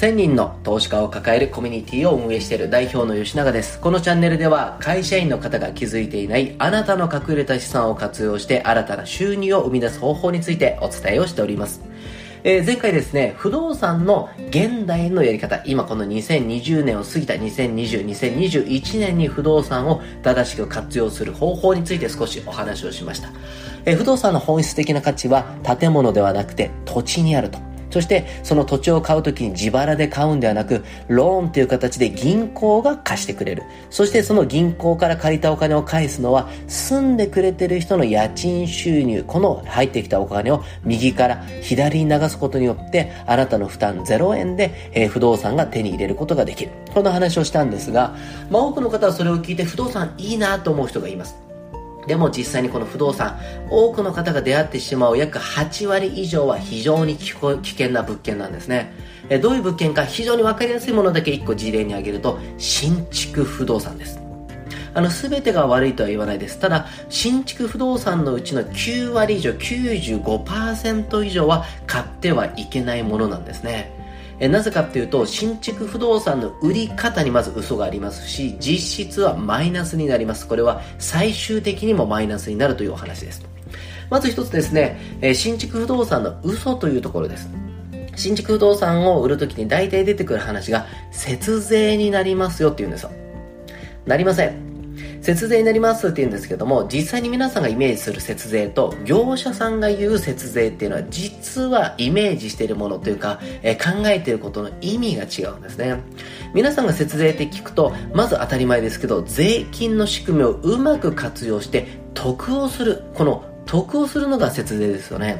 1000人の投資家を抱えるコミュニティを運営している代表の吉永です。このチャンネルでは会社員の方が気づいていないあなたの隠れた資産を活用して新たな収入を生み出す方法についてお伝えをしております。えー、前回ですね、不動産の現代のやり方、今この2020年を過ぎた2020、2021年に不動産を正しく活用する方法について少しお話をしました。えー、不動産の本質的な価値は建物ではなくて土地にあると。そしてその土地を買うときに自腹で買うんではなく、ローンという形で銀行が貸してくれる。そしてその銀行から借りたお金を返すのは、住んでくれてる人の家賃収入、この入ってきたお金を右から左に流すことによって、あなたの負担0円で、えー、不動産が手に入れることができる。この話をしたんですが、まあ多くの方はそれを聞いて不動産いいなと思う人がいます。でも実際にこの不動産、多くの方が出会ってしまう約8割以上は非常に危険な物件なんですね。えどういう物件か非常にわかりやすいものだけ1個事例に挙げると、新築不動産です。あの、すべてが悪いとは言わないです。ただ、新築不動産のうちの9割以上、95%以上は買ってはいけないものなんですね。えなぜかっていうと、新築不動産の売り方にまず嘘がありますし、実質はマイナスになります。これは最終的にもマイナスになるというお話です。まず一つですね、え新築不動産の嘘というところです。新築不動産を売るときに大体出てくる話が、節税になりますよって言うんですよ。なりません。節税になりますって言うんですけども、実際に皆さんがイメージする節税と、業者さんが言う節税っていうのは、実はイメージしているものというか、えー、考えていることの意味が違うんですね。皆さんが節税って聞くと、まず当たり前ですけど、税金の仕組みをうまく活用して、得をする、この得をするのが節税ですよね。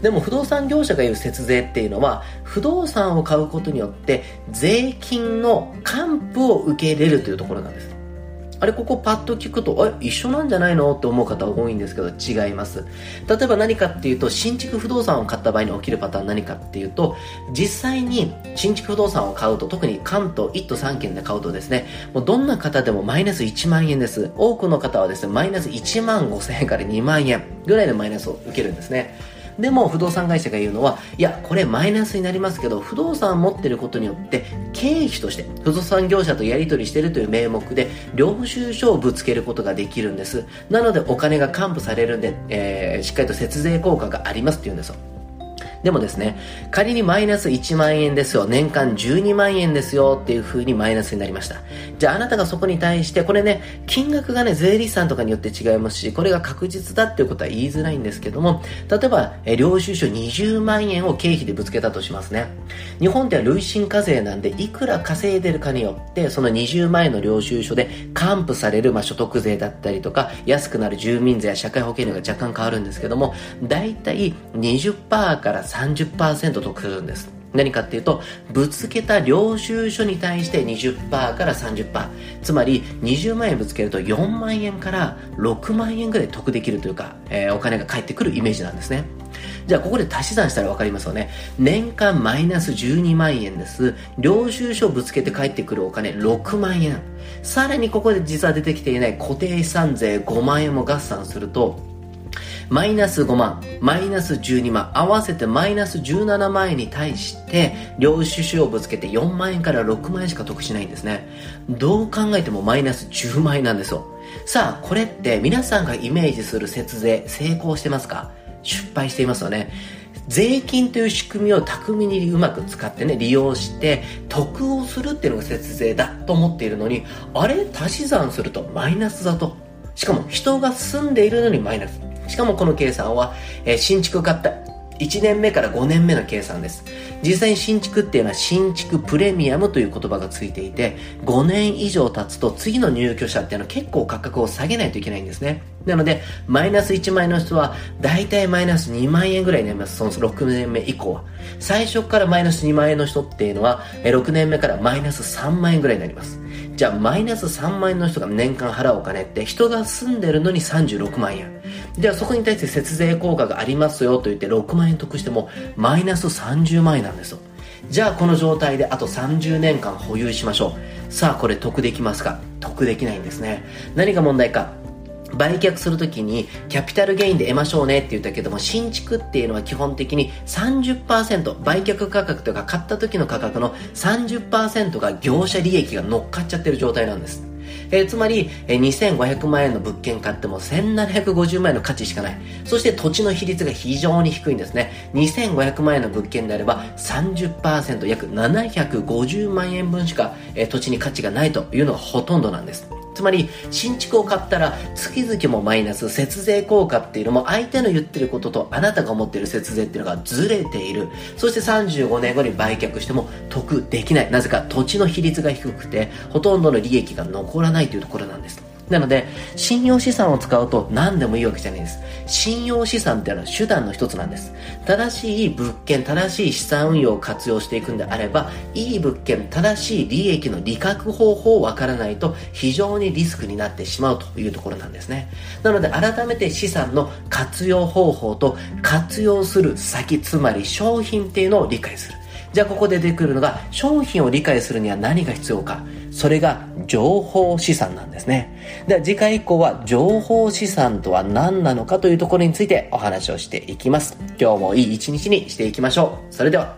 でも不動産業者が言う節税っていうのは、不動産を買うことによって、税金の還付を受け入れるというところなんです。あれここパッと聞くと、え、一緒なんじゃないの？って思う方多いんですけど、違います。例えば何かっていうと、新築不動産を買った場合に起きるパターン何かっていうと、実際に新築不動産を買うと、特に関東1都3県で買うとですね、もうどんな方でもマイナス1万円です。多くの方はですね、マイナス1万5千円から2万円ぐらいのマイナスを受けるんですね。でも不動産会社が言うのは、いや、これマイナスになりますけど、不動産を持ってることによって、経費として、不動産業者とやり取りしてるという名目で、領収書をぶつけることができるんです。なのでお金が還付されるんで、えー、しっかりと節税効果がありますって言うんですよ。でもですね、仮にマイナス1万円ですよ、年間12万円ですよっていう風にマイナスになりました。じゃああなたがそこに対して、これね、金額がね、税理士さんとかによって違いますし、これが確実だっていうことは言いづらいんですけども、例えば、え領収書20万円を経費でぶつけたとしますね。日本では累進課税なんで、いくら稼いでるかによって、その20万円の領収書で還付される、まあ、所得税だったりとか、安くなる住民税や社会保険料が若干変わるんですけども、だいたい20%から30%得するんです。何かっていうと、ぶつけた領収書に対して20%から30%。つまり、20万円ぶつけると4万円から6万円ぐらい得できるというか、えー、お金が返ってくるイメージなんですね。じゃあ、ここで足し算したら分かりますよね。年間マイナス12万円です。領収書ぶつけて返ってくるお金6万円。さらにここで実は出てきていない固定資産税5万円も合算すると、マイナス5万、マイナス12万、合わせてマイナス17万円に対して、領収書をぶつけて4万円から6万円しか得しないんですね。どう考えてもマイナス10万円なんですよ。さあ、これって皆さんがイメージする節税、成功してますか？失敗していますよね。税金という仕組みを巧みにうまく使ってね、利用して、得をするっていうのが節税だと思っているのに、あれ？足し算するとマイナスだと。しかも人が住んでいるのにマイナス。しかもこの計算は、えー、新築買った1年目から5年目の計算です。実際に新築っていうのは新築プレミアムという言葉がついていて、5年以上経つと次の入居者っていうのは結構価格を下げないといけないんですね。なので、マイナス1万円の人は、だいたいマイナス2万円ぐらいになります。その6年目以降は。最初からマイナス2万円の人っていうのは、6年目からマイナス3万円ぐらいになります。じゃあ、マイナス3万円の人が年間払うお金って、人が住んでるのに36万円。じゃあ、そこに対して節税効果がありますよと言って6万円得しても、マイナス30万円なんですよ。じゃあこの状態であと30年間保有しましょう。さあこれ得できますか？得できないんですね。何が問題か売却するときにキャピタルゲインで得ましょうねって言ったけども新築っていうのは基本的に30%売却価格とか買った時の価格の30%が業者利益が乗っかっちゃってる状態なんですえー、つまり、えー、2500万円の物件買っても1750万円の価値しかない。そして土地の比率が非常に低いんですね。2500万円の物件であれば30%約750万円分しか、えー、土地に価値がないというのがほとんどなんです。つまり新築を買ったら月々もマイナス節税効果っていうのも相手の言ってることとあなたが思ってる節税っていうのがずれている。そして35年後に売却しても得できない。なぜか土地の比率が低くてほとんどの利益が残らないというところなんです。なので、信用資産を使うと何でもいいわけじゃないです。信用資産っていうのは手段の一つなんです。正しい物件、正しい資産運用を活用していくんであれば、いい物件、正しい利益の利確方法をわからないと非常にリスクになってしまうというところなんですね。なので、改めて資産の活用方法と活用する先、つまり商品っていうのを理解する。じゃあここで出てくるのが商品を理解するには何が必要か。それが情報資産なんですね。では次回以降は情報資産とは何なのかというところについてお話をしていきます。今日もいい一日にしていきましょう。それでは。